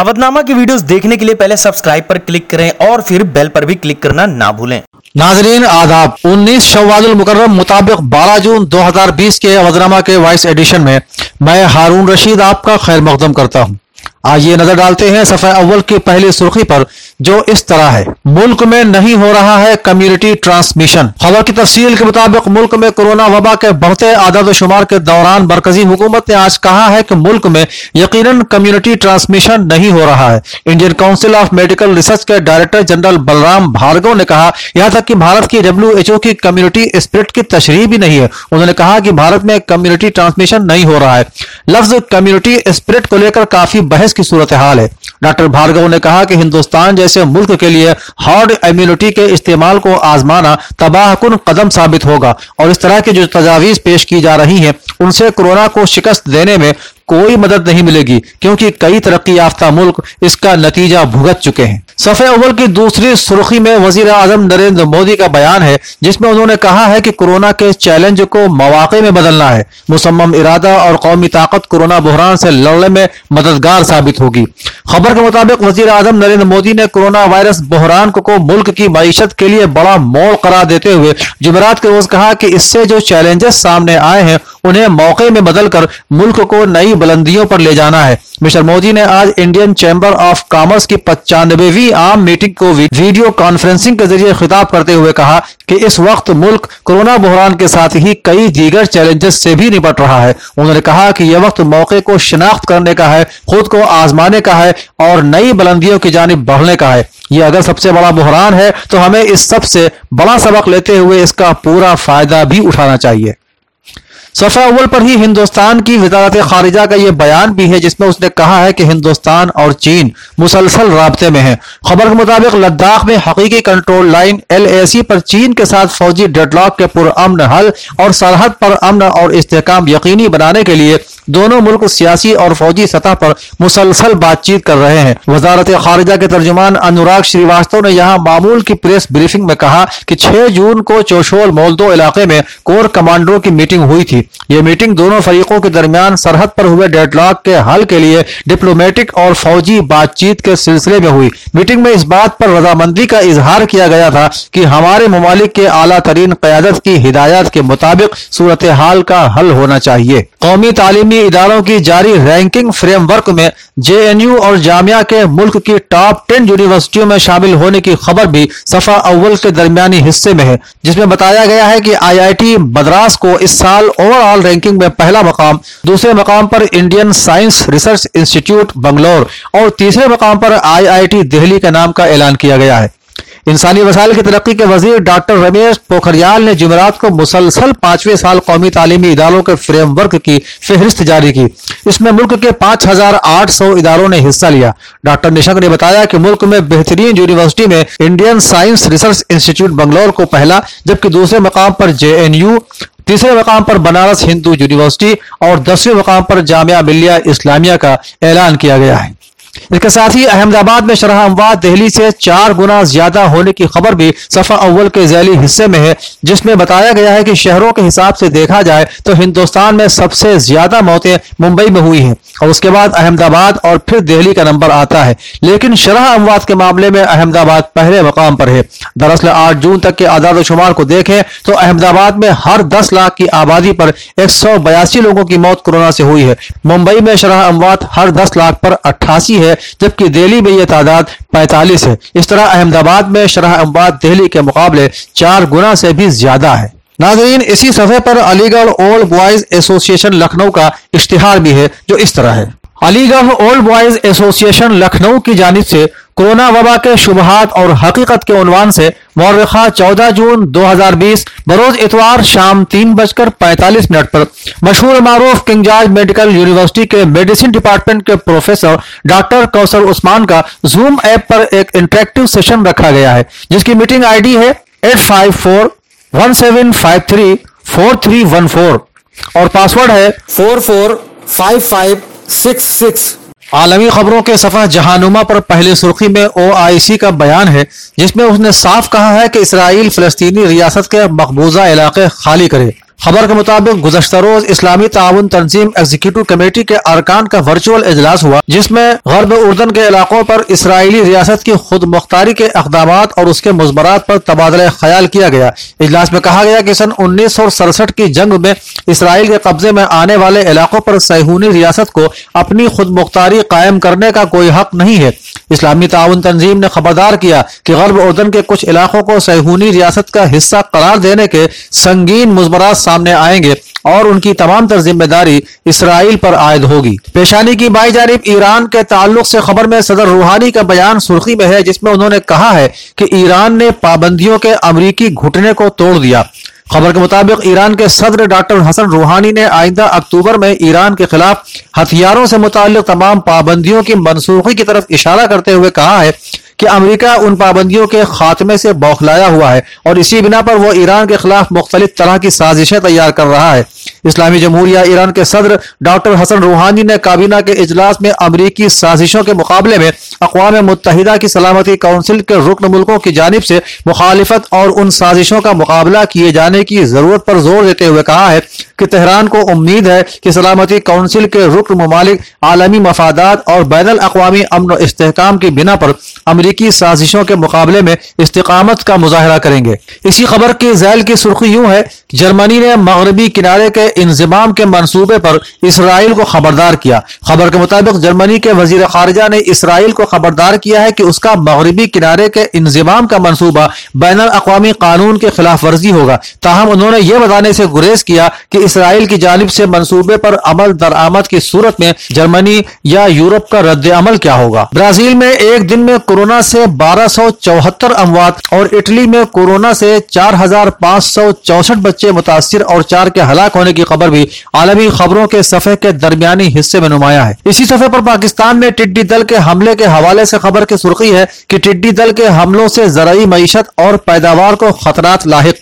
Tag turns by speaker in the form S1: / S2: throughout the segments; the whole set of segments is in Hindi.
S1: अवधनामा की वीडियोस देखने के लिए पहले सब्सक्राइब पर क्लिक करें और फिर बेल पर भी क्लिक करना ना भूलें।
S2: नाजरीन, आदाब। 19 शवाजुल मुकर्रम मुताबिक 12 जून 2020 के अवधनामा के वाइस एडिशन में मैं हारून रशीद आपका खैर मकदम करता हूँ। आइए नज़र डालते हैं सफ़ा अव्वल की पहली सुर्खी पर, जो इस तरह है। मुल्क में नहीं हो रहा है कम्युनिटी ट्रांसमिशन खबर की तफसील के मुताबिक मुल्क में कोरोना वबा के बढ़ते आदाद शुमार के दौरान मरकजी हुकूमत ने आज कहा है कि मुल्क में यकीनन कम्युनिटी ट्रांसमिशन नहीं हो रहा है। Indian Council of Medical Research के डायरेक्टर जनरल बलराम भार्गव ने कहा, यहाँ तक की भारत की डब्ल्यू की कम्युनिटी स्प्रिट की तशरी भी नहीं है। उन्होंने कहा कि भारत में कम्युनिटी ट्रांसमिशन नहीं हो रहा है। लफ्ज कम्युनिटी स्प्रिट को लेकर काफ़ी बहस की सूरत हाल है। डॉक्टर भार्गव ने कहा कि हिंदुस्तान जैसे मुल्क के लिए हार्ड इम्यूनिटी के इस्तेमाल को आजमाना तबाहकुन कदम साबित होगा। और इस तरह की जो तजावीज पेश की जा रही हैं, उनसे कोरोना को शिकस्त देने में कोई मदद नहीं मिलेगी क्योंकि कई तरक्की याफ्ता मुल्क इसका नतीजा भुगत चुके हैं। सफ़े अव्वल की दूसरी सुर्खी में वज़ीर आज़म नरेंद्र मोदी का बयान है जिसमें उन्होंने कहा है कि कोरोना के चैलेंज को मौाक़े में बदलना है। मुसम्म इरादा और कौमी ताकत कोरोना बहरान से लड़ने में मददगार साबित होगी। खबर के मुताबिक वज़ीर आज़म नरेंद्र मोदी ने कोरोना वायरस बहरान को, को मुल्क की मीशत के लिए बड़ा मोड़ करार देते हुए जुमेरात के रोज कहा कि इससे जो चैलेंजेस सामने आए हैं उन्हें मौके में बदलकर मुल्क को नई बुलंदियों पर ले जाना है। मिस्टर मोदी ने आज इंडियन चैम्बर ऑफ़ कॉमर्स की पचानवेवी आम मीटिंग को वीडियो कॉन्फ्रेंसिंग के ज़रिए खिताब करते हुए कहा कि इस वक्त मुल्क कोरोना बहरान के साथ ही कई दीगर चैलेंजेस से भी निपट रहा है। उन्होंने कहा कि यह वक्त मौके को शिनाख्त करने का है, खुद को आजमाने का है और नई बुलंदियों की जानब बढ़ने का है। ये अगर सबसे बड़ा बहरान है तो हमें इस सबसे बड़ा सबक लेते हुए इसका पूरा फ़ायदा भी उठाना चाहिए। सफ़ा अव्वल पर ही हिंदुस्तान की वजारत खारिजा का यह बयान भी है, जिसमें उसने कहा है कि हिंदुस्तान और चीन मुसलसल रबते में है। खबर के मुताबिक, लद्दाख में हकीकी control line L A C पर चीन के साथ फौजी डेडलॉक के पुरअमन हल और सरहद पर अमन और इसकाम यकीनी बनाने के लिए दोनों मुल्क सियासी और फौजी सतह पर मुसलसल बातचीत कर रहे हैं। वजारत खारिजा के तर्जुमान अनुराग श्रीवास्तव ने यहाँ मामूल की प्रेस ब्रीफिंग में कहा कि छह जून को चौशोल मोलदो इलाके में कोर कमांडरों की मीटिंग हुई थी। ये मीटिंग दोनों फरीकों के दरमियान सरहद पर हुए डेडलॉक के हल के लिए डिप्लोमेटिक और फौजी बातचीत के सिलसिले में हुई। मीटिंग में इस बात पर रजामंदी का इजहार किया गया था कि हमारे ममालिक के आला तरीन क्यादत की हिदायत के मुताबिक सूरत हाल का हल होना चाहिए। कौमी तालीमी इदारों की जारी रैंकिंग फ्रेमवर्क में जेएनयू और जामिया के मुल्क की टॉप टेन यूनिवर्सिटियों में शामिल होने की खबर भी सफ़ा अव्वल के दरमियानी हिस्से में है, जिसमें बताया गया है कि आईआईटी मद्रास को इस साल ओवरऑल रैंकिंग में पहला मकाम, दूसरे मकाम पर Indian Science Research Institute Bangalore और तीसरे मकाम पर आईआईटी दिल्ली के नाम का ऐलान किया गया है। इंसानी वसाइल की तरक्की के वज़ीर डॉक्टर रमेश पोखरियाल ने जुमेरात को मुसलसल पाँचवें साल कौमी तालीमी इदारों के फ्रेमवर्क की फहरिस्त जारी की। इसमें मुल्क के पाँच हज़ार आठ सौ इदारों ने हिस्सा लिया। डॉक्टर निशंक ने बताया कि मुल्क में बेहतरीन यूनिवर्सिटी में Indian Science Research Institute Bangalore को पहला, जबकि दूसरे मकाम पर जेएनयू तीसरे मकाम पर बनारस हिंदू यूनिवर्सिटी और दसवें मकाम पर जामिया मिलिया इस्लामिया का ऐलान किया गया है। इसके साथ ही अहमदाबाद में शराह अमवाद दिल्ली से चार गुना ज़्यादा होने की खबर भी सफ़ा अव्वल के जैली हिस्से में है, जिसमें बताया गया है कि शहरों के हिसाब से देखा जाए तो हिंदुस्तान में सबसे ज़्यादा मौतें मुंबई में हुई हैं। और उसके बाद अहमदाबाद और फिर दिल्ली का नंबर आता है। लेकिन शरह अमवाद के मामले में अहमदाबाद पहले मकाम पर है। दरअसल आठ जून तक के आदाद शुमार को देखें तो अहमदाबाद में हर दस लाख की आबादी पर एक सौ बयासी लोगों की मौत कोरोना से हुई है। मुंबई में शरह अमवाद हर दस लाख पर अट्ठासी है, जबकि दिल्ली में यह तादाद पैंतालीस है। इस तरह अहमदाबाद में शरह अमवाद दिल्ली के मुकाबले चार गुना से भी ज़्यादा है। नाजरीन, इसी सफे पर Aligarh Old Boys Association Lucknow का इश्तिहार भी है, जो इस तरह है। Aligarh Old Boys Association Lucknow की जानब से कोरोना वबा के शुबहात और हकीकत के उनवान से मौरखा 14 जून 2020 बरोज इतवार शाम तीन बजकर पैंतालीस मिनट पर मशहूर मारूफ किंग जॉर्ज मेडिकल यूनिवर्सिटी के मेडिसिन डिपार्टमेंट के प्रोफेसर डॉक्टर कौसर उस्मान का जूम ऐप पर एक इंटरेक्टिव सेशन रखा गया है, जिसकी मीटिंग आईडी है eight five four one seven five three four three one four और पासवर्ड है
S3: four four five five six six.
S2: आलमी खबरों के सफ़ा जहानुमा पर पहले सुर्खी में ओ आई सी का बयान है जिसमें उसने साफ़ कहा है कि इसराइल फलस्तीनी रियासत के मकबूजा इलाके खाली करे। खबर के मुताबिक गुजशत रोज इस्लामी ताउन तंजीम एग्जीक्यूटिव कमेटी के अरकान का वर्चुअल इजलास हुआ, जिसमें गरब उर्दन के इलाकों पर इसराइली रियासत की खुद मुख्तारी के इकदाम और उसके मुजमरात पर तबादला ख्याल किया गया। इजलास में कहा गया कि सन उन्नीस सौ सड़सठ की जंग में इसराइल के कब्जे में आने वाले इलाकों पर सैहूनी रियासत को अपनी खुद मुख्तारी कायम करने का कोई हक नहीं है। इस्लामी ताउन तंजीम ने खबरदार किया कि गरब उर्दन के कुछ इलाकों को सैहूनी रियासत का हिस्सा करार देने के संगीन मुजमरात सामने आएँगे और उनकी तमाम तर ज़िम्मेदारी इसराइल पर आयद होगी। पेशानी की बाई जानब ईरान के ताल्लुक से खबर में सदर रूहानी का बयान सुर्खी में है, जिसमें उन्होंने कहा है कि ईरान ने पाबंदियों के अमरीकी घुटने को तोड़ दिया। खबर के मुताबिक ईरान के सदर डॉक्टर हसन रूहानी ने आइंदा अक्टूबर में ईरान के खिलाफ हथियारों से मुतालिक तमाम पाबंदियों की मनसूखी की तरफ़ इशारा करते हुए कहा है कि अमेरिका उन पाबंदियों के खात्मे से बौखलाया हुआ है और इसी बिना पर वो ईरान के खिलाफ मुख्तलिफ़ तरह की साजिशें तैयार कर रहा है। इस्लामी जमहूरिया ईरान के सदर डॉक्टर हसन रूहानी ने काबीना के इजलास में अमरीकी साजिशों के मुकाबले में अकवा मुतहदा की सलामती काउंसिल के रुकन मुल्कों की जानब से मुखालफत और उन साजिशों का मुकाबला किए जाने की ज़रूरत पर ज़ोर देते हुए कहा है कि तेहरान को उम्मीद है कि सलामती काउंसिल के रुकन ममालिक आलमी मफादात और बैन अवी अमन इसकाम की बिना पर अमरीकी साजिशों के मुकाबले में इस्तकामत का मुजाहरा करेंगे। इसी खबर की जैल की सुर्खी यूँ है, जर्मनी ने मगरबी किनारे के इंजमाम के मनसूबे पर इसराइल को खबरदार किया। खबर के मुताबिक जर्मनी के वज़ीर खारजा ने इसराइल को खबरदार किया है कि उसका मगरबी किनारे के इंजमाम का मनसूबा बैन अवी कानून के खिलाफ वर्जी होगा। ताहम उन्होंने यह बताने से गुरेज किया कि इसराइल की जानब से मनसूबे पर अमल दरामद की सूरत में जर्मनी या यूरोप का रद्द अमल क्या होगा। ब्राज़ील में एक दिन में कोरोना से बारह सौ चौहत्तर अमवात और इटली में कोरोना से चार हज़ार पाँच सौ चौसठ बच्चे मुतासर और चार के हलाक होने की खबर भी आलमी खबरों के सफे के दरमियानी हिस्से में नुमाया है। इसी सफे पर पाकिस्तान में टिड्डी दल के हमले के हवाले से खबर की सुर्खी है कि टिड्डी दल के हमलों से ज़रिए मीशत और पैदावार को खतरात लाक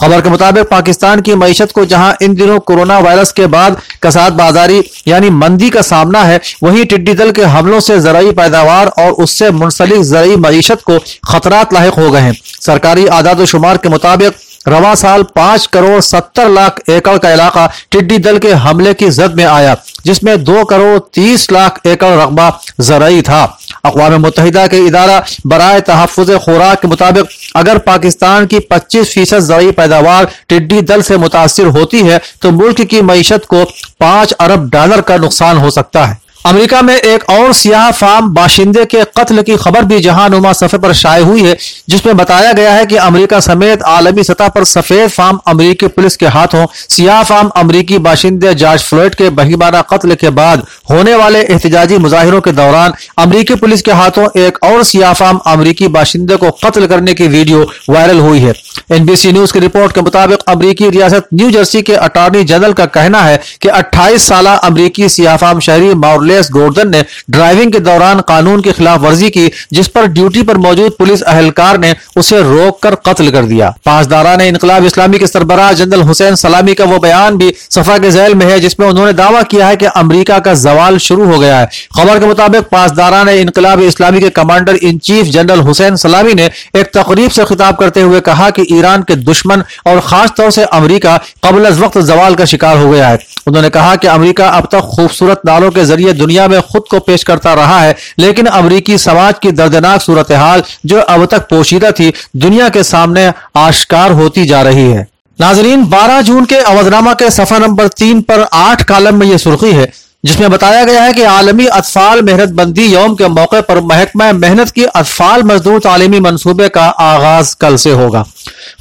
S2: खबर के मुताबिक पाकिस्तान की मीशत को जहाँ इन दिनों कोरोना वायरस के बाद कसाद बाजारी यानी मंदी का सामना है, वहीं टिड्डी दल के हमलों से ज़रिए पैदावार और उससे मुंसलिक ज़रिए मीशत को खतरात लाक हो गए हैं। सरकारी आदाद शुमार के मुताबिक रवा साल पाँच करोड़ सत्तर लाख एकड़ का इलाका टिड्डी दल के हमले की जद में आया, जिसमें दो करोड़ तीस लाख एकड़ रकबा ज़रिए था। अकवा मुतहदा के इदारा बरए तहफ़ खुराक के मुताबिक, अगर पाकिस्तान की पच्चीस फ़ीसद ज़रिए पैदावार टिड्डी दल से मुतासर होती है तो मुल्क की मीशत को पाँच अरब डॉलर का नुकसान हो सकता है। अमेरिका में एक और सियाह फार्म बाशिंदे के कत्ल की खबर भी जहाँ नुमा सफ़े पर शाये हुई है, जिसमें बताया गया है कि अमेरिका समेत आलमी सतह पर सफ़ेद फार्म अमेरिकी पुलिस के हाथों, सियाह फार्म अमेरिकी बाशिंदे जॉर्ज फ्लोइड के बहीबाना कत्ल के बाद होने वाले एहतजाजी मुजाहरों के दौरान अमरीकी पुलिस के हाथों एक और सियाह फार्म अमरीकी बाशिंदे को कत्ल करने की वीडियो वायरल हुई है। एनबीसी न्यूज़ की रिपोर्ट के मुताबिक अमरीकी रियासत न्यू जर्सी के अटॉर्नी जनरल का कहना है कि 28 साल अमरीकी सियाफाम शहरी माउरलेस गोर्डन ने ड्राइविंग के दौरान कानून की खिलाफ वर्जी की, जिस पर ड्यूटी पर मौजूद पुलिस अहलकार ने उसे रोक कर कत्ल कर दिया। पासदारा ने इनकलाब इस्लामी के सरबराह जनरल हुसैन सलामी का वो बयान भी सफ़ा के जैल में है, जिसमें उन्होंने दावा किया है कि अमरीका का जवाल शुरू हो गया है। खबर के मुताबिक पासदारा ने इनकलाब इस्लामी के commander in chief general Hussain Salami ने एक तकरीब से खिताब करते हुए कहा कि ईरान के दुश्मन और खास तौर से अमरीका कबल वक्त जवाल का शिकार हो गया है। उन्होंने कहा कि अमरीका अब तक खूबसूरत नालों के ज़रिए दुनिया में खुद को पेश करता रहा है, लेकिन अमरीकी समाज की दर्दनाक सूरत हाल जो अब तक पोशीदा थी, दुनिया के सामने आश्कार होती जा रही है। नाजरीन 12 जून के अवधनामा के सफ़ा नंबर तीन पर आठ कालम में यह सुर्खी है। जिसमें बताया गया है कि आलमी अतफाल मेहनत बंदी यौम के मौके पर महकमा मेहनत की अतफाल मजदूर तालीमी मनसूबे का आगाज़ कल से होगा।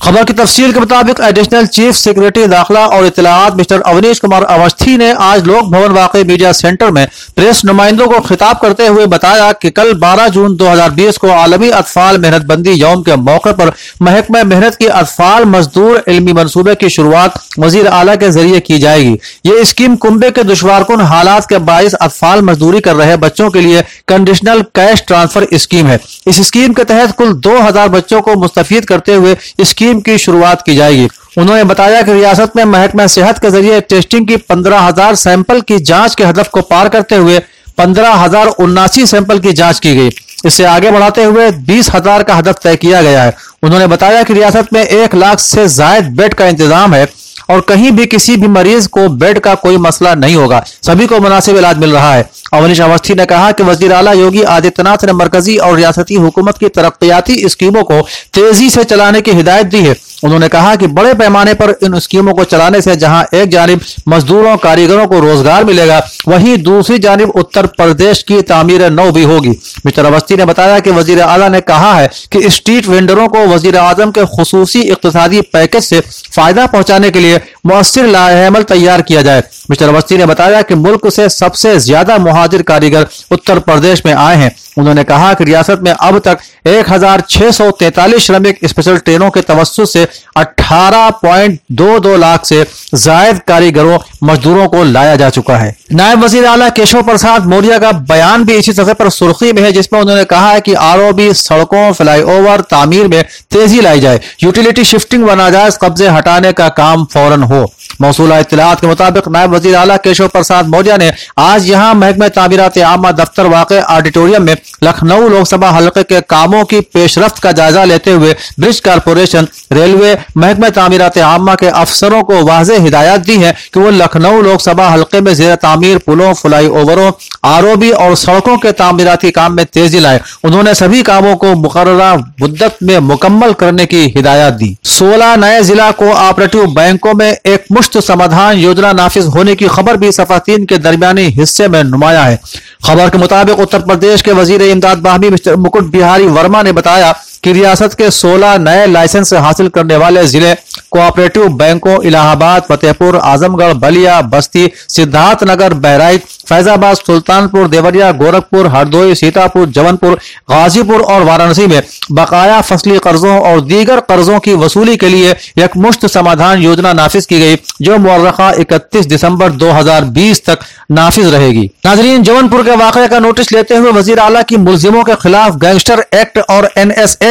S2: खबर की तफसील के मुताबिक एडिशनल चीफ सेक्रेटरी दाखिला और इतलात मिस्टर अवनीश कुमार अवस्थी ने आज लोक भवन वाकई मीडिया सेंटर में प्रेस नुमाइंदों को खिताब करते हुए बताया कि कल 12 जून 2020 को आलमी अतफाल मेहनत बंदी यौम के मौके पर महकमा मेहनत की अतफाल मजदूर इलमी मनसूबे की शुरुआत वज़ीर अला के ज़रिए की जाएगी। ये स्कीम कुंबे के दुशवारकुन हालात के बाईस अतफाल मजदूरी कर रहे बच्चों के लिए कंडीशनल कैश ट्रांसफ़र स्कीम है। इस स्कीम के तहत कुल दो हज़ार बच्चों को मुस्तफ़ करते हुए स्कीम की शुरुआत की जाएगी। उन्होंने बताया कि रियासत में महकमा सेहत के ज़रिए टेस्टिंग की पंद्रह हज़ार सैंपल की जाँच के हदफ को पार करते हुए पंद्रह हज़ार उन्नासी सैंपल की जाँच की गई। इससे आगे बढ़ाते हुए बीस हज़ार का हदफ तय किया गया है। उन्होंने बताया कि रियासत में एक लाख से जायद बेड का इंतज़ाम है। और कहीं भी किसी भी मरीज़ को बेड का कोई मसला नहीं होगा। सभी को मुनासिब इलाज मिल रहा है। अवनीश अवस्थी ने कहा कि वज़ीर अला योगी आदित्यनाथ ने मरकजी और रियासती हुकूमत की तरक्याती स्कीमों को तेज़ी से चलाने की हिदायत दी है। उन्होंने कहा कि बड़े पैमाने पर इन स्कीमों को चलाने से जहाँ एक जानब मजदूरों, कारीगरों को रोज़गार मिलेगा, वहीं दूसरी जानब उत्तर प्रदेश की तामीर नौ भी होगी। मिस्टर अवस्थी ने बताया कि वज़ीर अला ने कहा है कि स्ट्रीट वेंडरों को वज़ीर आज़म के खसूसी इकतदी पैकेज से फ़ायदा पहुँचाने के लिए मौसर लामल तैयार किया जाए। मिस्टर अवस्थी ने बताया कि मुल्क से सबसे ज़्यादा मुहाजिर कारीगर उत्तर प्रदेश में आए हैं। उन्होंने कहा कि रियासत में अब तक एक हज़ार छह सौ तैतालीस श्रमिक स्पेशल ट्रेनों के तवस्त से अठारह पॉइंट दो दो लाख से जायद कारीगरों, मजदूरों को लाया जा चुका है। नायब वज़ीर अला केशव प्रसाद मौर्य का बयान भी इसी सतह पर सुर्खी में है, जिसमें उन्होंने कहा है कि आरओबी सड़कों, फ्लाईओवर, तामीर में तेज़ी लाई जाए। यूटिलिटी शिफ्टिंग व नाजायज कब्जे हटाने का काम फ़ौरन हो। मौसूला इतलात के मुताबिक नायब वजी अला केशव प्रसाद मौर्य ने आज यहाँ महकमे तामीरत आमा दफ्तर वाक़ ऑडिटोरियम में लखनऊ लोकसभा हल्के के कामों की पेशरफ का जायजा लेते हुए ब्रिज कारपोरेशन, रेलवे, महकमे तामीरत आमा के अफसरों को वाज हिदायत दी है कि वो लखनऊ लोकसभा हल्के में जेर तमीर पुलों फ्लाई ओवरों आर ओ बी और सड़कों के तामीराती काम में तेज़ी लाए। उन्होंने सभी कामों को मुकर मुद्दत में मुकम्मल करने की हिदायत दी। सोलह नए जिला को ऑपरेटिव बैंकों में एक मुश्त समाधान योजना नाफिज होने की खबर भी सफातीन के दरमियानी हिस्से में नुमाया है। खबर के मुताबिक उत्तर प्रदेश के वज़ीर इमदाद बाहमी मिस्टर मुकुट बिहारी वर्मा ने बताया कि रियासत के 16 नए लाइसेंस हासिल करने वाले ज़िले कोऑपरेटिव बैंकों, इलाहाबाद, फतेहपुर, आजमगढ़, बलिया, बस्ती, सिद्धार्थनगर, बहराइच, फैजाबाद, सुल्तानपुर, देवरिया, गोरखपुर, हरदोई, सीतापुर जवनपुर गाजीपुर और वाराणसी में बकाया फसली कर्जों और दीगर कर्जों की वसूली के लिए एक मुश्त समाधान योजना नाफिज की गई, जो मुर्रखा इकतीस दिसंबर 2020 तक नाफिज रहेगी। नाजरीन जवनपुर के वाक़े का नोटिस लेते हुए वज़ीर अला की मुलजिमों के खिलाफ गैंगस्टर एक्ट और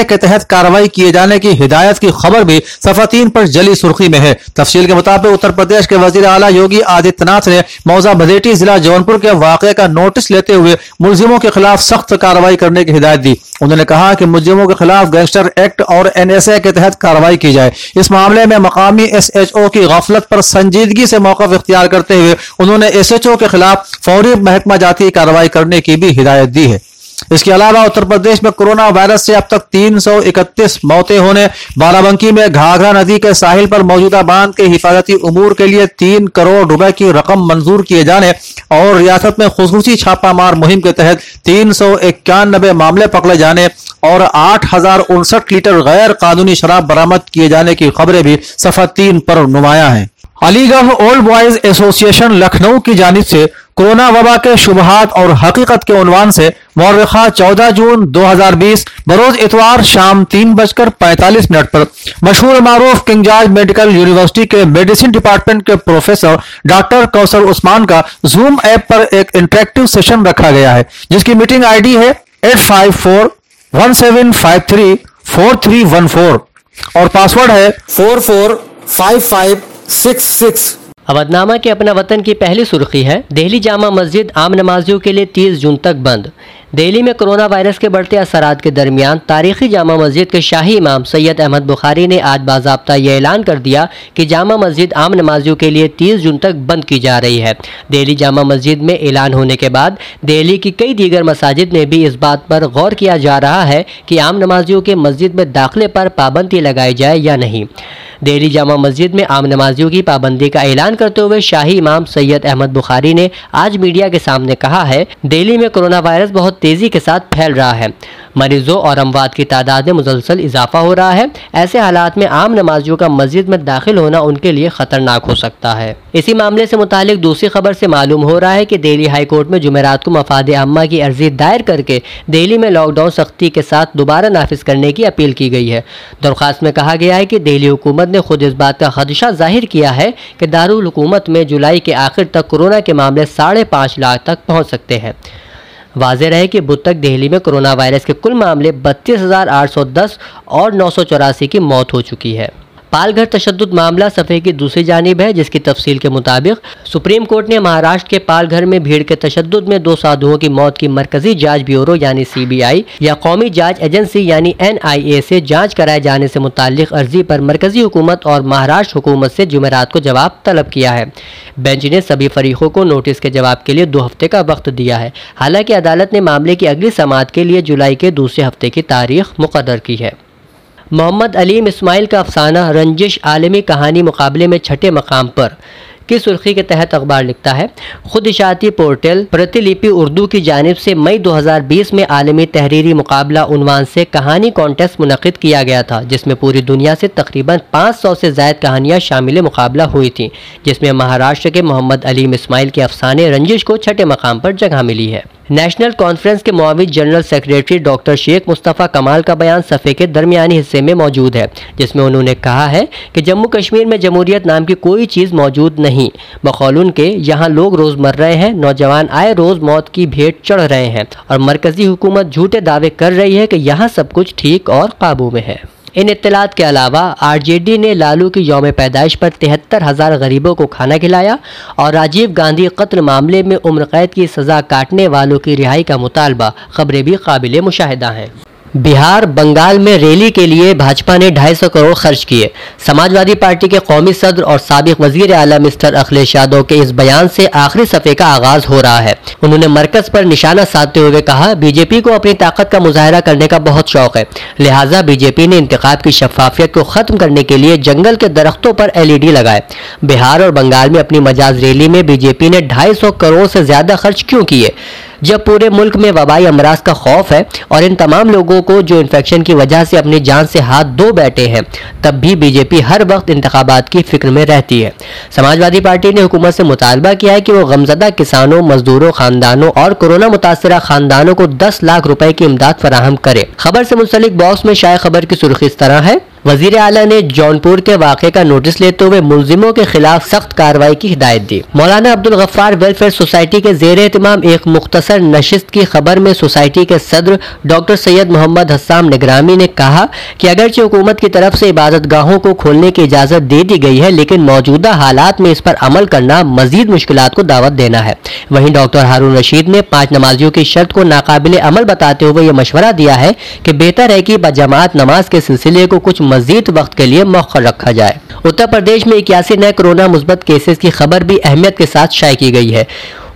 S2: के तहत कार्रवाई किए जाने की हिदायत की खबर भी सफातीन पर जली सुर्खी में है। तफसील के मुताबिक उत्तर प्रदेश के वज़ीर अला योगी आदित्यनाथ ने मौजा भदेटी जिला जौनपुर के वाक़े का नोटिस लेते हुए मुलजिमों के खिलाफ सख्त कार्रवाई करने की हिदायत दी। उन्होंने कहा कि मुलजिमों के खिलाफ गैंगस्टर एक्ट और एनएसए के तहत कार्रवाई की जाए। इस मामले में मकामी एस एच ओ की गफलत पर संजीदगी से मौका इख्तियार करते हुए उन्होंने एस एच ओ के खिलाफ फौरी महकमा जाती कार्रवाई करने की भी हिदायत दी है। इसके अलावा उत्तर प्रदेश में कोरोना वायरस से अब तक 331 मौतें होने, बाराबंकी में घाघरा नदी के साहिल पर मौजूदा बाँध के हिफाजती उमूर के लिए तीन करोड़ रुपए की रकम मंजूर किए जाने और रियासत में खसूसी छापामार मुहिम के तहत तीन मामले पकड़े जाने और आठ हज़ार उनसठ लीटर गैर कानूनी शराब बरामद किए जाने की खबरें भी सफ़ा तीन पर नुमाया है। Aligarh Old Boys Association Lucknow की जानब से कोरोना वबा के शुबहात और हकीकत के उनवान से मौरखा 14 जून 2020 बरोज इतवार शाम तीन बजकर पैंतालीस मिनट पर मशहूर मारूफ किंग जॉर्ज मेडिकल यूनिवर्सिटी के मेडिसिन डिपार्टमेंट के प्रोफेसर डॉक्टर कौसर उस्मान का जूम ऐप पर एक इंटरेक्टिव सेशन रखा गया है, जिसकी मीटिंग आईडी है eight five four one seven five three four three one four और पासवर्ड है
S3: four four five five six six
S4: Awadhnama के अपना वतन की पहली सुर्खी है दिल्ली जामा मस्जिद आम नमाजियों के लिए 30 जून तक बंद। दिल्ली में कोरोना वायरस के बढ़ते असरात के दरमियान तारीखी जामा मस्जिद के शाही इमाम सैयद अहमद बुखारी ने आज बाबा यह ऐलान कर दिया कि जामा मस्जिद आम नमाजियों के लिए 30 जून तक बंद की जा रही है। दिल्ली जामा मस्जिद में ऐलान होने के बाद दिल्ली की कई दीगर मसाजिद में भी इस बात पर गौर किया जा रहा है कि आम नमाजियों के मस्जिद में दाखिले पर पाबंदी लगाई जाए या नहीं। दिल्ली जामा मस्जिद में आम नमाजियों की पाबंदी का ऐलान करते हुए शाही इमाम सैयद अहमद बुखारी ने आज मीडिया के सामने कहा है, दिल्ली में कोरोना वायरस बहुत तेज़ी के साथ फैल रहा है। मरीजों और अमवात की तादाद में मुसलसल इजाफा हो रहा है। ऐसे हालात में आम नमाजियों का मस्जिद में दाखिल होना उनके लिए ख़तरनाक हो सकता है। इसी मामले से मुतालिक दूसरी खबर से मालूम हो रहा है कि दिल्ली हाई कोर्ट में जुमेरात को मफाद अम्मा की अर्जी दायर करके दिल्ली में लॉकडाउन सख्ती के साथ दोबारा नाफिज करने की अपील की गई है। दरख्वास्त में कहा गया है कि दिल्ली हुकूमत ने खुद इस बात का खदशा ज़ाहिर किया है कि दारुल हुकूमत में जुलाई के आखिर तक कोरोना के मामले साढ़े पाँच लाख तक पहुँच सकते हैं। वाजह रहे कि बुध तक दिल्ली में कोरोना वायरस के कुल मामले बत्तीस और नौ सौ चौरासी की मौत हो चुकी है। पालघर तशद मामला सफ़े की दूसरी जानब है, जिसकी तफसील के मुताबिक सुप्रीम कोर्ट ने महाराष्ट्र के पालघर में भीड़ के तशद में दो साधुओं की मौत की मरकजी जाँच ब्यूरो यानी सीबीआई या कौमी जाँच एजेंसी यानी एनआईए से जाँच कराए जाने से मुतल अर्जी पर मरकजी हुकूमत और महाराष्ट्र हुकूमत से जुमेरात को जवाब तलब किया है। बेंच ने सभी फरीकों को नोटिस के जवाब के लिए दो हफ़्ते का वक्त दिया है। हालाँकि अदालत ने मामले की अगली समात के लिए जुलाई के दूसरे हफ़्ते की तारीख मुकदर की है। मोहम्मद अलीम इस्माइल का अफसाना रंजिश आलमी कहानी मुकाबले में छठे मकाम पर। की सुर्खी के तहत अखबार लिखता है? खुद इशाती पोर्टल प्रतिलिपि उर्दू की जानब से मई 2020 में आलमी तहरीरी मुकाबला उनवान से कहानी कॉन्टेस्ट मुनद किया गया था, जिसमें पूरी दुनिया से तकरीबन 500 से जायद कहानियाँ शामिल मुकाबला हुई थी, जिसमें महाराष्ट्र के मोहम्मद अलीम इसमाइल के अफसाने रंजिश को छठे मकाम पर जगह मिली है। नेशनल कॉन्फ्रेंस के मुआविज general secretary doctor Sheikh Mustafa Kamal का बयान सफ़े के दरमियानी हिस्से में मौजूद है, जिसमें उन्होंने कहा है कि जम्मू कश्मीर में जमहूरियत नाम की कोई चीज़ मौजूद नहीं। बकौल उनके यहाँ लोग रोज़ मर रहे हैं, नौजवान आए, रोज़ मौत की भेंट चढ़ रहे हैं और मरकज़ी हुकूमत झूठे दावे कर रही है कि यहाँ सब कुछ ठीक और काबू में है। इन इतलात के अलावा आरजेडी ने लालू की योम पैदाइश पर तिहत्तर हज़ार गरीबों को खाना खिलाया और राजीव गांधी कत्ल मामले में उम्र कैद की सज़ा काटने वालों की रिहाई का मुतालबा, खबरें भी काबिल मुशाहिदा हैं। बिहार बंगाल में रैली के लिए भाजपा ने 250 करोड़ खर्च किए। समाजवादी पार्टी के कौमी सदर और सबक वज़ीर अला मिस्टर अखिलेश यादव के इस बयान से आखिरी सफ़े का आगाज़ हो रहा है। उन्होंने मरकज पर निशाना साधते हुए कहा, बीजेपी को अपनी ताकत का मुजाहरा करने का बहुत शौक है। लिहाजा बीजेपी ने इंतखब की शफाफियत को खत्म करने के लिए जंगल के दरख्तों पर एलईडी लगाए। बिहार और बंगाल में अपनी मजाज रैली में बीजेपी ने ढाई करोड़ से ज़्यादा खर्च क्यों किए? जब पूरे मुल्क में वबाई अमराज का खौफ है और इन तमाम लोगों को जो इन्फेक्शन की वजह से अपनी जान से हाथ धो बैठे हैं, तब भी बीजेपी हर वक्त इंतबात की फ़िक्र में रहती है। समाजवादी पार्टी ने हुकूमत से मुतालबा किया है कि वो गमजदा किसानों, मजदूरों, खानदानों और कोरोना मुतासर खानदानों को दस लाख रुपए की इमदाद फराहम करे। खबर से मुंसलिक बॉक्स में शायद खबर की सुर्खी इस तरह है वज़ीर अला ने जौनपुर के वाक़े का नोटिस लेते हुए मुलजिमों के खिलाफ सख्त कार्रवाई की हिदायत दी। मौलाना अब्दुल गफ्फार वेलफेयर सोसाइटी के जेर एहतमाम एक मुख्तसर नशिस्त की खबर में सोसाइटी के सदर डॉक्टर सैयद मोहम्मद हसाम निगरामी ने कहा कि अगरचे हुकूमत की तरफ़ से इबादत गाहों को खोलने की इजाज़त दे दी गई है, लेकिन मौजूदा हालात में इस पर अमल करना मजीद मुश्किल को दावत देना है। वहीं डॉक्टर हारून रशीद ने पाँच नमाजियों की शर्त को नाकाबिल अमल बताते हुए यह मशवरा दिया है कि बेहतर है कि बजमात नमाज़ के सिलसिले को कुछ मजीद वक्त के लिए मौखर रखा जाए। उत्तर प्रदेश में इक्यासी नए कोरोना मुस्बत केसेस की खबर भी अहमियत के साथ शाये की गई है।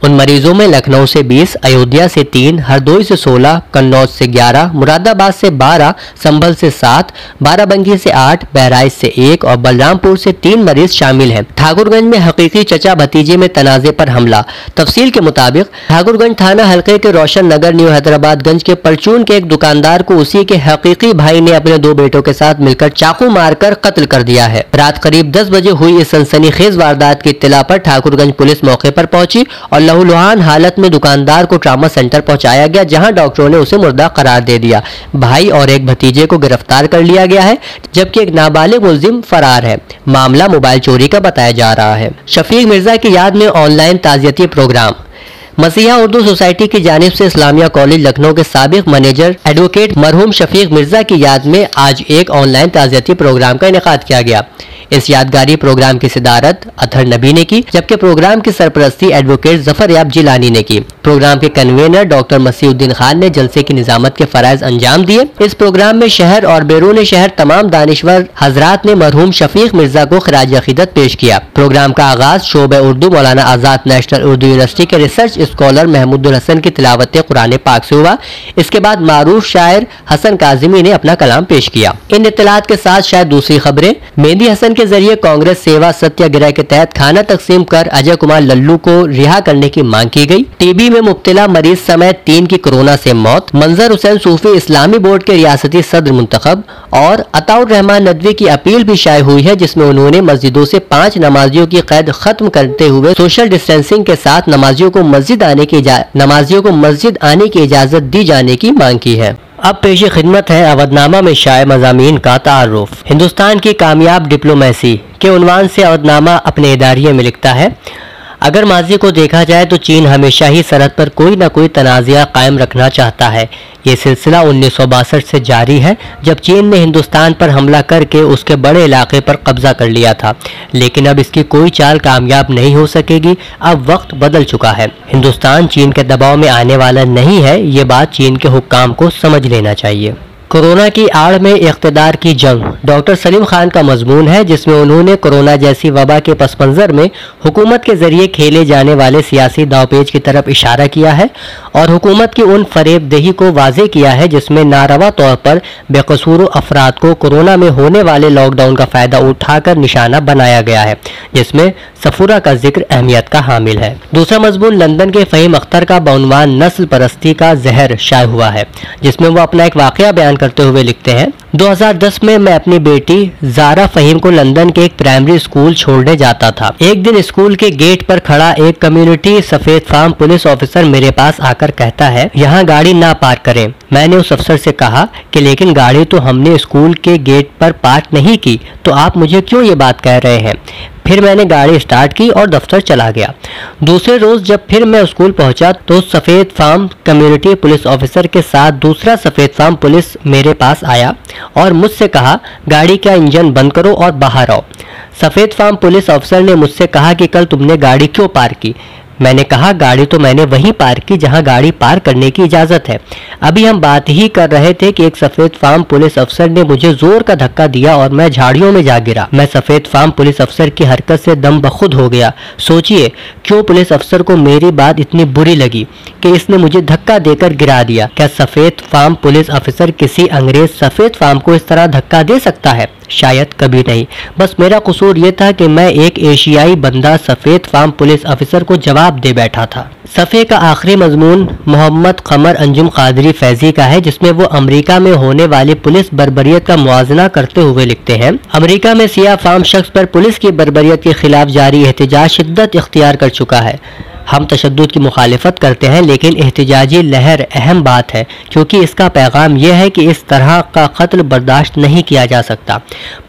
S4: उन मरीजों में लखनऊ से 20, अयोध्या से तीन हरदोई से 16, कन्नौज से 11, मुरादाबाद से 12, संभल से 7, बाराबंकी से 8, बहराइच से एक और बलरामपुर से तीन मरीज़ शामिल हैं। ठाकुरगंज में हकीकी चचा भतीजे में तनाजे पर हमला। तफसील के मुताबिक ठाकुरगंज थाना हल्के के रोशन नगर न्यू हैदराबादगंज के परचून के एक दुकानदार को उसी के हकीकी भाई ने अपने दो बेटों के साथ मिलकर चाकू मारकर कत्ल कर दिया है। रात करीब दस बजे हुई इस सनसनीखेज वारदात की इतला पर ठाकुरगंज पुलिस मौके पर पहुँची और लहूलुहान हालत में दुकानदार को ट्रामा सेंटर पहुँचाया गया जहाँ डॉक्टरों ने उसे मुर्दा करार दे दिया भाई और एक भतीजे को गिरफ़्तार कर लिया गया है जबकि एक नाबालिग मुलजिम फरार है मामला मोबाइल चोरी का बताया जा रहा है शफीक मिर्ज़ा की याद में ऑनलाइन ताजियती प्रोग्राम मसीहा उर्दू सोसाइटी की जानब से इस्लामिया कॉलेज लखनऊ के सबक मैनेजर एडवोकेट मरहूम शफीक मिर्ज़ा की याद में आज एक ऑनलाइन ताजियती प्रोग्राम का इनका किया गया इस यादगारी प्रोग्राम की सिदारत अथर नबी ने की, जबकि प्रोग्राम की सरपरस्ती एडवोकेट ज़फ़र याब जिलानी ने की। प्रोग्राम के कन्वेनर डॉक्टर मसीउद्दीन खान ने जलसे की निजामत के फरज अंजाम दिए। इस प्रोग्राम में शहर और बैरून शहर तमाम दानश्वर हजरात ने मरहूम शफीक मिर्ज़ा को खराज अकीदत पेश किया। प्रोग्राम का आगाज़ शोब उर्दू मौलाना आज़ाद नेशनल उर्दू यूनिवर्सिटी के रिसर्च स्कॉलर महमूद हसन की तिलावत कुरान पाक से हुआ। इसके बाद मारूफ शायर हसन काजिमी ने अपना कलाम पेश किया। इन इतलात के साथ शायद दूसरी खबरें, मेहंदी हसन के ज़रिए कांग्रेस सेवा सत्याग्रह के तहत खाना तकसीम कर अजय कुमार लल्लू को रिहा करने की मांग की गई। टीबी में मुब्तला मरीज़ समेत तीन की कोरोना से मौत, मंजर हुसैन सूफी इस्लामी बोर्ड के रियासती सदर मुंतखब और अताउर रहमान नदवी की अपील भी शाये हुई है, जिसमें उन्होंने मस्जिदों से पाँच नमाजियों की कैद खत्म करते हुए सोशल डिस्टेंसिंग के साथ नमाजियों को मस्जिद आने की नमाजियों को मस्जिद आने की इजाज़त दी जाने की मांग की है। अब पेश खिदमत है अवधनामा में शाये मजामी का तारुफ। हिंदुस्तान की कामयाब डिप्लोमेसी के उनवान से अवधनामा अपने इदारिये में लिखता है अगर माजी को देखा जाए तो चीन हमेशा ही सरहद पर कोई ना कोई तनाज़ा कायम रखना चाहता है। ये सिलसिला उन्नीस सौ बासठ से जारी है, जब चीन ने हिंदुस्तान पर हमला करके उसके बड़े इलाके पर कब्जा कर लिया था। लेकिन अब इसकी कोई चाल कामयाब नहीं हो सकेगी, अब वक्त बदल चुका है। हिंदुस्तान चीन के दबाव में आने वाला नहीं है, ये बात चीन के हुक्काम को समझ लेना चाहिए। कोरोना की आड़ में इकतदार की जंग। डॉक्टर सलीम खान का मजमून है, जिसमें उन्होंने कोरोना जैसी वबा के पस मंज़र में हुकूमत के ज़रिए खेले जाने वाले सियासी दावपेज की तरफ़ इशारा किया है और हुकूमत की उन फरेबदही को वाजे किया है, जिसमें नारवा तौर पर बेकसूर अफराद को कोरोना में होने वाले लॉकडाउन का फ़ायदा उठाकर निशाना बनाया गया है, जिसमें सफूरा का ज़िक्र अहमियत का हामिल है। दूसरा मजमून लंदन के फ़हीम अख्तर का बउनवान नस्ल परस्ती का जहर शाये हुआ है, जिसमें वो अपना एक वाक़ बयान करते हुए लिखते हैं 2010 में मैं अपनी बेटी जारा फहीम को लंदन के एक प्राइमरी स्कूल छोड़ने जाता था। एक दिन स्कूल के गेट पर खड़ा एक कम्युनिटी सफ़ेद फार्म पुलिस ऑफिसर मेरे पास आकर कहता है, यहाँ गाड़ी ना पार्क करें। मैंने उस अफसर से कहा कि, लेकिन गाड़ी तो हमने स्कूल के गेट पर पार्क नहीं की तो आप मुझे क्यों ये बात कह रहे हैं? फिर मैंने गाड़ी स्टार्ट की और दफ्तर चला गया। दूसरे रोज जब फिर मैं स्कूल पहुँचा तो सफ़ेद फार्म कम्युनिटी पुलिस ऑफिसर के साथ दूसरा सफ़ेद फार्म पुलिस मेरे पास आया और मुझसे कहा, गाड़ी का इंजन बंद करो और बाहर आओ। सफ़ेद फार्म पुलिस ऑफिसर ने मुझसे कहा कि कल तुमने गाड़ी क्यों पार्क की? मैंने कहा, गाड़ी तो मैंने वहीं पार्क की जहाँ गाड़ी पार्क करने की इजाज़त है। अभी हम बात ही कर रहे थे कि एक सफ़ेद फार्म पुलिस अफसर ने मुझे ज़ोर का धक्का दिया और मैं झाड़ियों में जा गिरा। मैं सफ़ेद फार्म पुलिस अफसर की हरकत से दम बखुद हो गया। सोचिए, क्यों पुलिस अफसर को मेरी बात इतनी बुरी लगी कि इसने मुझे धक्का देकर गिरा दिया? क्या सफ़ेद फार्म पुलिस अफसर किसी अंग्रेज़ सफ़ेद फार्म को इस तरह धक्का दे सकता है? शायद कभी नहीं। बस मेरा कसूर ये था कि मैं एक एशियाई बंदा सफ़ेद फार्म पुलिस ऑफिसर को जवाब दे बैठा था। सफ़े का आखिरी मजमून मोहम्मद कमर अंजुम कादरी फैजी का है, जिसमें वो अमेरिका में होने वाली पुलिस बरबरीत का मुआजना करते हुए लिखते हैं, अमेरिका में सिया फार्म शख्स पर पुलिस की बरबरीत के खिलाफ जारी एहतजाज शिद्दत इख्तियार कर चुका है। हम तशद की मुखालफत करते हैं, लेकिन एहतजाजी लहर अहम बात है, क्योंकि इसका पैगाम यह है कि इस तरह का कत्ल बर्दाश्त नहीं किया जा सकता।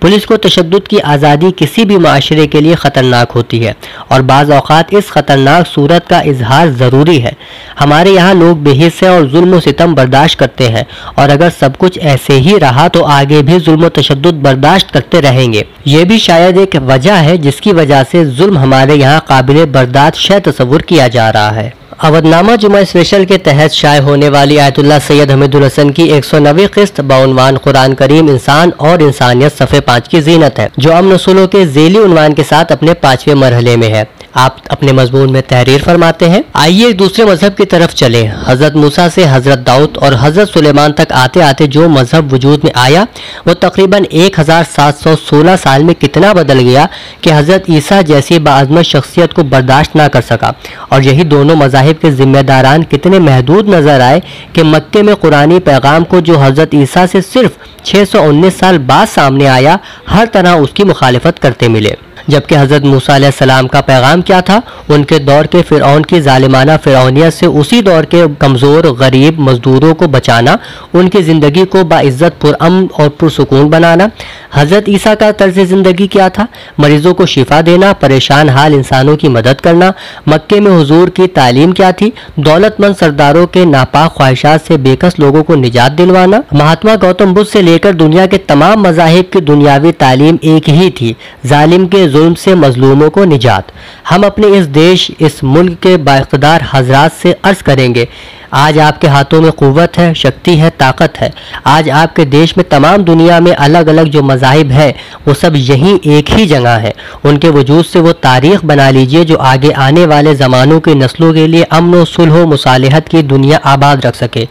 S4: पुलिस को तशद की आज़ादी किसी भी माशरे के लिए ख़तरनाक होती है, और बाज़ अवत इस ख़तरनाक सूरत का इजहार ज़रूरी है। हमारे यहाँ लोग बेहिस और जुल्म सितम बर्दाश्त करते हैं, और अगर सब कुछ ऐसे ही रहा तो आगे भी जुल्म तशद बर्दाश्त करते रहेंगे। ये भी शायद एक वजह है जिसकी वजह से जुल्म हमारे यहाँ काबिल बर्दाश्त शह तस्वुर किया जा रहा है। अवधनामा जुमा स्पेशल के तहत शाये होने वाली आयतुल्ला सैयद हमीदुल हसन की एक सौ नवी किस्त बाउनवान कुरान करीम इंसान और इंसानियत सफ़े पाँच की जीनत है, जो अमन सुलों के जेली उनवान के साथ अपने पाँचवें मरहले में है। आप अपने मजमून में तहरीर फरमाते हैं। आइए एक दूसरे मज़हब की तरफ़ चले। हज़रत मूसा से हज़रत दाऊद और हज़रत सुलेमान तक आते आते जो मज़हब वजूद में आया, वो तकरीबन 1716 साल में कितना बदल गया कि हज़रत ईसा जैसी बाजमत शख्सियत को बर्दाश्त ना कर सका। और यही दोनों मजाहब के जिम्मेदारान कितने महदूद नज़र आए कि मक्के में कुरानी पैगाम को जो हज़रत ईसा से सिर्फ़ 619 साल बाद सामने आया, हर तरह उसकी मुखालफत करते मिले। जबकि हज़रत मूसा सलाम का पैगाम क्या था? उनके दौर के फ़िरौन की ालिमाना फ़िरौनियत से उसी दौर के कमज़ोर, गरीब मजदूरों को बचाना, उनकी ज़िंदगी को बाज़्ज़त पुरअम और पुरसकून बनाना हज़रत ईसा का तर्ज ज़िंदगी क्या था? मरीज़ों को शिफा देना, परेशान हाल इंसानों की मदद करना, मक्के में हुजूर की तालीम क्या थी? दौलतमंद सरदारों के नापाक ख्वाहिशात से बेकस लोगों को निजात दिलवाना। महात्मा गौतम बुद्ध से लेकर दुनिया के तमाम मजाहब की दुनियावी तालीम एक ही थी, जालिम के जुल्म से मजलूमों को निजात। हम अपने इस देश, इस मुल्क के बाइकदार हजरात से अर्ज़ करेंगे आज आपके हाथों में क़वत है, शक्ति है, ताकत है। आज आपके देश में तमाम दुनिया में अलग अलग जो मजाहब है, वो सब यहीं एक ही जगह है। उनके वजूद से वो तारीख बना लीजिए जो आगे आने वाले ज़मानों की नस्लों के लिए अमन, सुलह, मुसालहत की दुनिया आबाद रख सके।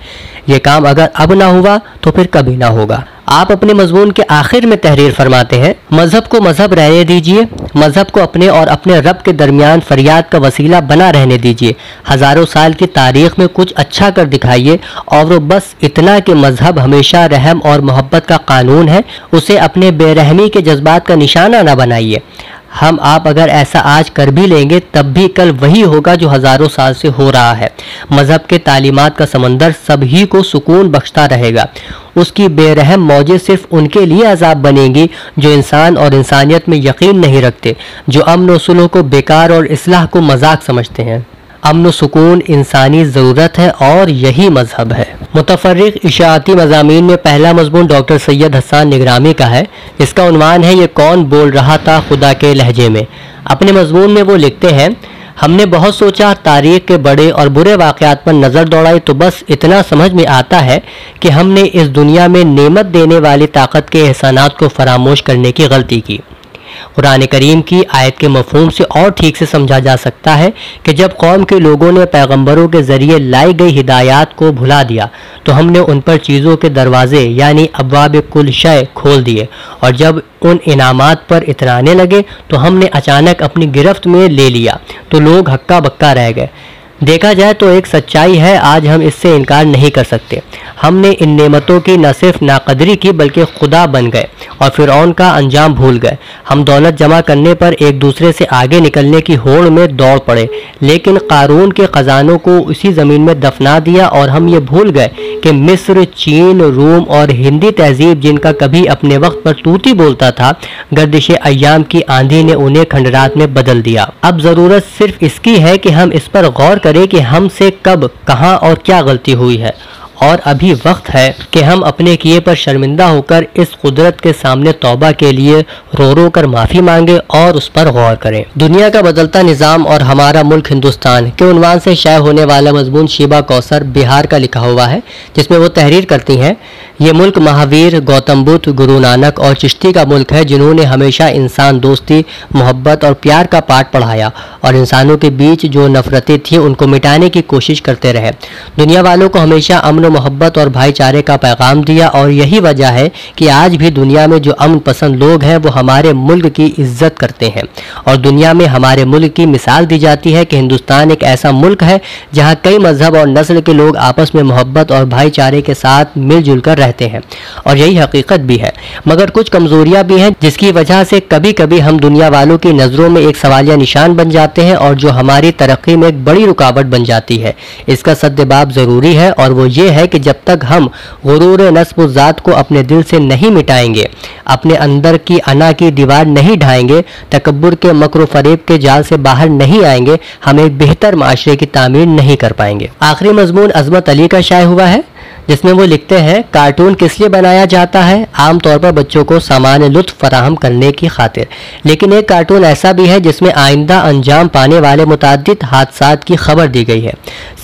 S4: ये काम अगर अब ना हुआ तो फिर कभी ना होगा। आप अपने मजमून के आखिर में तहरीर फरमाते हैं। मज़हब को मज़हब रहने दीजिए। मज़हब को अपने और अपने रब के दरमियान फरियाद का वसीला बना रहने दीजिए। हज़ारों साल की तारीख में कुछ अच्छा कर दिखाइए। और वो बस इतना कि मज़हब हमेशा रहम और मोहब्बत का कानून है। उसे अपने बेरहमी के जज्बात का निशाना न बनाइए। हम आप अगर ऐसा आज कर भी लेंगे, तब भी कल वही होगा जो हज़ारों साल से हो रहा है। मज़हब के तालीमात का समंदर सभी को सुकून बख्शता रहेगा। उसकी बेरहम मौजें सिर्फ़ उनके लिए अजाब बनेंगी, जो इंसान और इंसानियत में यकीन नहीं रखते, जो अमन वसूलों को बेकार और इसलाह को मज़ाक समझते हैं। अमन सुकून इंसानी ज़रूरत है और यही मज़हब है। मुतफरक इशाती मजामी में पहला मजमून डॉक्टर सैयद हसान निगरामी का है इसका उनवान है ये कौन बोल रहा था खुदा के लहजे में। अपने मजमून में वो लिखते हैं, हमने बहुत सोचा तारीख के बड़े और बुरे वाक़ात पर नज़र दौड़ाई तो बस इतना समझ में आता है कि हमने इस दुनिया में नेमत देने वाली ताकत के एहसानात को फरामोश करने की गलती की। कुरान करीम की आयत के मफहम से और ठीक से समझा जा सकता है कि जब कौम के लोगों ने पैगंबरों के ज़रिए लाई गई हिदायत को भुला दिया तो हमने उन पर चीज़ों के दरवाजे यानी अबाब कुल शय खोल दिए। और जब उन इनामात पर इतराने लगे तो हमने अचानक अपनी गिरफ्त में ले लिया तो लोग हक्का बक्का रह गए। देखा जाए तो एक सच्चाई है, आज हम इससे इनकार नहीं कर सकते। हमने इन नेमतों की न सिर्फ़ नाकदरी की, बल्कि खुदा बन गए और फिर का अंजाम भूल गए। हम दौलत जमा करने पर एक दूसरे से आगे निकलने की होड़ में दौड़ पड़े, लेकिन कानून के ख़जानों को उसी ज़मीन में दफना दिया और हम ये भूल गए कि मिस्र, चीन, रोम और हिंदी तहजीब जिनका कभी अपने वक्त पर तूती बोलता था, गर्दिश अयाम की आंधी ने उन्हें खंडरात में बदल दिया। अब ज़रूरत सिर्फ़ इसकी है कि हम इस पर गौर करें कि हमसे कब कहाँ और क्या गलती हुई है। और अभी वक्त है कि हम अपने किए पर शर्मिंदा होकर इस कुदरत के सामने तौबा के लिए रो रो कर माफ़ी मांगे और उस पर गौर करें। दुनिया का बदलता निज़ाम और हमारा मुल्क हिंदुस्तान के उनवान से शाये होने वाला मजमून शिबा कौसर बिहार का लिखा हुआ है, जिसमें वो तहरीर करती हैं। ये मुल्क महावीर, गौतम बुद्ध, गुरु नानक और चिश्ती का मुल्क है, जिन्होंने हमेशा इंसान दोस्ती, मोहब्बत और प्यार का पाठ पढ़ाया और इंसानों के बीच जो नफरतें थी, उनको मिटाने की कोशिश करते रहे। दुनिया वालों को हमेशा अमन मोहब्बत और भाईचारे का पैगाम दिया और यही वजह है कि आज भी दुनिया में जो अमन पसंद लोग हैं, वो हमारे मुल्क की इज़्ज़त करते हैं। और दुनिया में हमारे मुल्क की मिसाल दी जाती है कि हिंदुस्तान एक ऐसा मुल्क है, जहाँ कई मज़हब और नस्ल के लोग आपस में मोहब्बत और भाईचारे के साथ मिलजुल कर रहते हैं। और यही हकीकत भी है। मगर कुछ कमजोरियाँ भी हैं, जिसकी वजह से कभी कभी हम दुनिया वालों की नज़रों में एक सवालिया निशान बन जाते हैं और जो हमारी तरक्की में एक बड़ी रुकावट बन जाती है। इसका सद्देबाब ज़रूरी है और वो ये है कि जब तक हम गुरूर नस्ब ज़ात को अपने दिल से नहीं मिटाएँगे, अपने अंदर की अना की दीवार नहीं ढाएँगे तकबर के मकर फरेब के जाल से बाहर नहीं आएँगे, हम एक बेहतर माशरे की तामीर नहीं कर पाएँगे। आखिरी मजमून अजमत अली का शाये हुआ है। जिसमें वो लिखते हैं, कार्टून किस लिए बनाया जाता है? आमतौर पर बच्चों को सामान्य लुत्फ फराहम करने की खातिर। लेकिन एक कार्टून ऐसा भी है जिसमें आइंदा अंजाम पाने वाले मुतद हादसा की खबर दी गई है।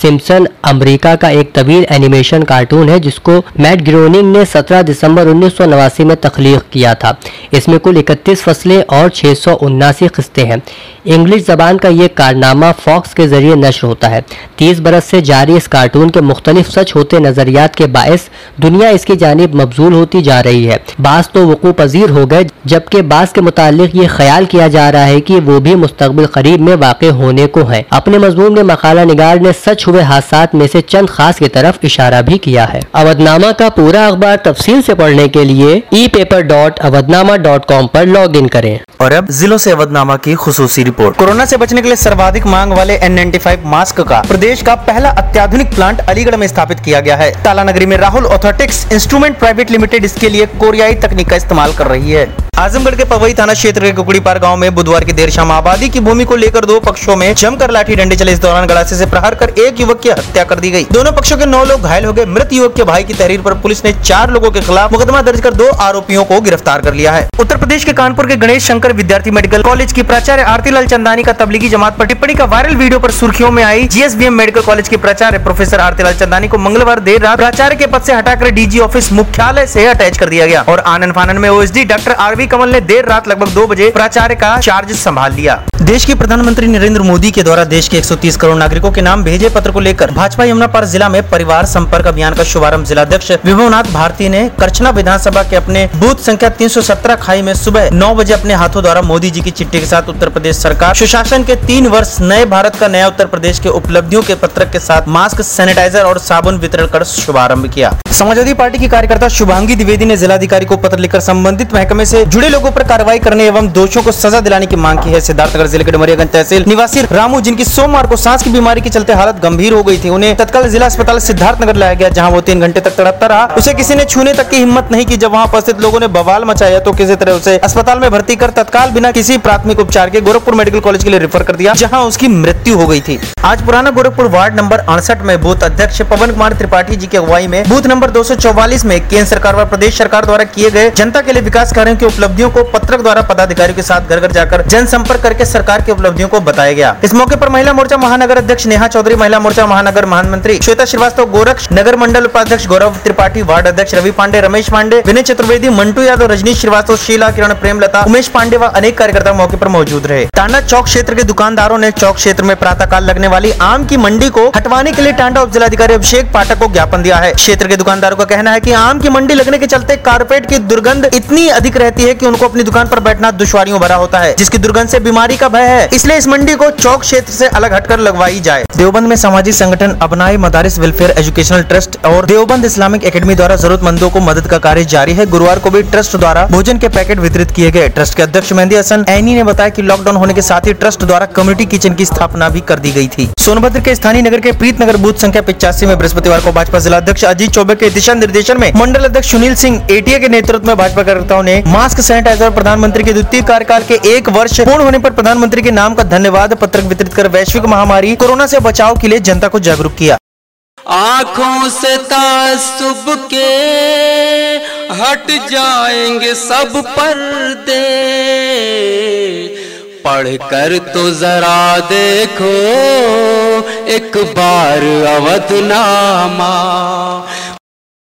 S4: सिम्सन अमरीका का एक तवील एनिमेशन कार्टून है, जिसको मैट ग्रोनिंग ने 17 दिसंबर उन्नीस सौ नवासी में तख्लीक किया था। इसमें कुल इकतीस फ़सलें और छः सौ उन्नासी खस्ते हैं। इंग्लिश जबान का ये कारनामा फॉक्स के ज़रिए नशर होता है। तीस बरस से जारी इस कार्टून के मुख्तलिफ़ सच होते नजरियात के बायस दुनिया इसकी जानब मबजूल होती जा रही है। बास तो वकू पजीर हो गए जबकि बास के मुतालिक ये ख्याल किया जा रहा है कि वो भी मुस्तबिल करीब में वाक़ होने को है। अपने मजमून में मकाला निगार ने सच हुए हादसा में से चंद खास की तरफ़ इशारा भी किया है। अवधनामा का पूरा अखबार तफसील से पढ़ने के लिए e paper dot Awadhnama dot com पर लॉग इन करें।
S1: और अब जिलों से अवधनामा की खसूसी रिपोर्ट। कोरोना ऐसी बचने के लिए सर्वाधिक मांग वाले एन नाइन्टी फाइव मास्क का प्रदेश का पहला अत्याधुनिक प्लांट अलीगढ़ में स्थापित किया गया है। ताला नगरी में Rahul orthotics instrument private limited इसके लिए कोरियाई तकनीक का इस्तेमाल कर रही है। आजमगढ़ के पवई थाना क्षेत्र के कुकड़ी पार गाँव में बुधवार की देर शाम आबादी की भूमि को लेकर दो पक्षों में जमकर लाठी डंडे चले। इस दौरान गड़ासे से प्रहार कर एक युवक की हत्या कर दी गई। दोनों पक्षों के नौ लोग घायल हो गए। मृत युवक के भाई की तहरीर पर पुलिस ने चार लोगों के खिलाफ मुकदमा दर्ज कर दो आरोपियों को गिरफ़्तार कर लिया है। उत्तर प्रदेश के कानपुर के गणेश शंकर विद्यार्थी मेडिकल कॉलेज की प्राचार्य आरती लाल चंदानी का तबलीगी जमात पर टिप्पणी का वायरल वीडियो पर सुर्खियों में आई। जीएसबीएम मेडिकल कॉलेज के प्राचार्य प्रोफेसर आरती लाल चंदानी को मंगलवार देर रात प्राचार्य के पद से हटाकर डीजी ऑफ़िस मुख्यालय ऐसी अटैच कर दिया गया और आनंद फानन में ओएसडी डॉक्टर आरवी कमल ने देर रात लगभग दो बजे प्राचार्य का चार्ज संभाल लिया। देश के प्रधानमंत्री नरेंद्र मोदी के द्वारा देश के 130 करोड़ नागरिकों के नाम भेजे पत्र को लेकर भाजपा यमुना पर जिला में परिवार संपर्क अभियान का शुभारंभ। जिलाध्यक्ष विभवनाथ भारती ने करछना विधानसभा के अपने बूथ संख्या 317 खाई में सुबह 9 बजे अपने हाथों द्वारा मोदी जी की चिट्ठी के साथ उत्तर प्रदेश सरकार, सुशासन के तीन वर्ष नए भारत का नया उत्तर प्रदेश के उपलब्धियों के पत्रक के साथ मास्क, सैनिटाइजर और साबुन वितरण कर शुभ शुभारंभ किया। समाजवादी पार्टी की कार्यकर्ता शुभांगी द्विवेदी ने जिलाधिकारी को पत्र लिखकर संबंधित महकमे से जुड़े लोगों पर कार्रवाई करने एवं दोषियों को सजा दिलाने की मांग की है। सिद्धार्थनगर ज़िले के डमरियागंज तहसील निवासी रामू, जिनकी सोमवार को सांस की बीमारी के चलते हालत गंभीर हो गई थी, उन्हें तत्काल जिला अस्पताल सिद्धार्थनगर लाया गया, जहाँ वो तीन घंटे तक तड़पता रहा। उसे किसी ने छूने तक की हिम्मत नहीं की। जब वहाँ उपस्थित लोगों ने बवाल मचाया तो किसी तरह उसे अस्पताल में भर्ती कर तत्काल बिना किसी प्राथमिक उपचार के गोरखपुर मेडिकल कॉलेज के लिए रेफर कर दिया, जहाँ उसकी मृत्यु हो गई थी। आज पुराना गोरखपुर वार्ड नंबर अड़सठ में बूथ अध्यक्ष पवन कुमार त्रिपाठी जी की अगुवाई में बूथ नंबर 244 में केंद्र सरकार व प्रदेश सरकार द्वारा किए गए जनता के लिए विकास कार्यों की उपलब्धियों को पत्रक द्वारा पदाधिकारियों के साथ घर घर जाकर जनसंपर्क करके सरकार की उपलब्धियों को बताया गया। इस मौके पर महिला मोर्चा महानगर अध्यक्ष नेहा चौधरी, महिला मोर्चा महानगर महामंत्री श्वेता श्रीवास्तव, गोरक्ष नगर मंडल उपाध्यक्ष गौरव त्रिपाठी, वार्ड अध्यक्ष रवि पांडे, रमेश पांडे, विनय चतुर्वेदी, मंटू यादव, रजनीश श्रीवास्तव, शीला, किरण प्रेमलता उमेश पांडे व अनेक कार्यकर्ता मौके पर मौजूद रहे। टांडा चौक क्षेत्र के दुकानदारों ने चौक क्षेत्र में प्रातःकाल लगने वाली आम की मंडी को हटवाने के लिए टांडा उप जिलाधिकारी अभिषेक पाठक को ज्ञापन दिया है। क्षेत्र के दुकानदारों का कहना है की आम की मंडी लगने के चलते कारपेट की दुर्गंध इतनी अधिक रहती है कि उनको अपनी दुकान पर बैठना दुश्वारियों भरा होता है, जिसकी दुर्गंध से बीमारी का भय है। इसलिए इस मंडी को चौक क्षेत्र से अलग हटकर लगवाई जाए। देवबंद में सामाजिक संगठन अपनाई मदारिस वेलफेयर एजुकेशनल ट्रस्ट और देवबंद इस्लामिक एकेडमी द्वारा जरूरतमंदों को मदद का कार्य जारी है। गुरुवार को भी ट्रस्ट द्वारा भोजन के पैकेट वितरित किए गए। ट्रस्ट के अध्यक्ष मेहंदी हसन ऐनी ने बताया की लॉकडाउन होने के साथ ही ट्रस्ट द्वारा कम्युनिटी किचन की स्थापना भी कर दी गई थी। सोनभद्र के स्थानीय नगर के प्रीत नगर बूथ संख्या पिचासी में बृहस्पतिवार को भाजपा जिला अध्यक्ष अजीत चौबे के दिशा निर्देशन में मंडल अध्यक्ष सुनील सिंह एटीए के नेतृत्व में भाजपा कार्यकर्ताओं ने मास्क सैनिटाइजर प्रधानमंत्री के द्वितीय कार्यकाल के एक वर्ष पूर्ण होने पर प्रधानमंत्री के नाम का धन्यवाद पत्रक वितरित कर वैश्विक महामारी, कोरोना से बचाव के लिए जनता को जागरूक किया।
S5: आँखों से तासुब के हट जाएँगे सब पर्दे। पढ़कर तो जरा देखो, एक बार अवधनामा।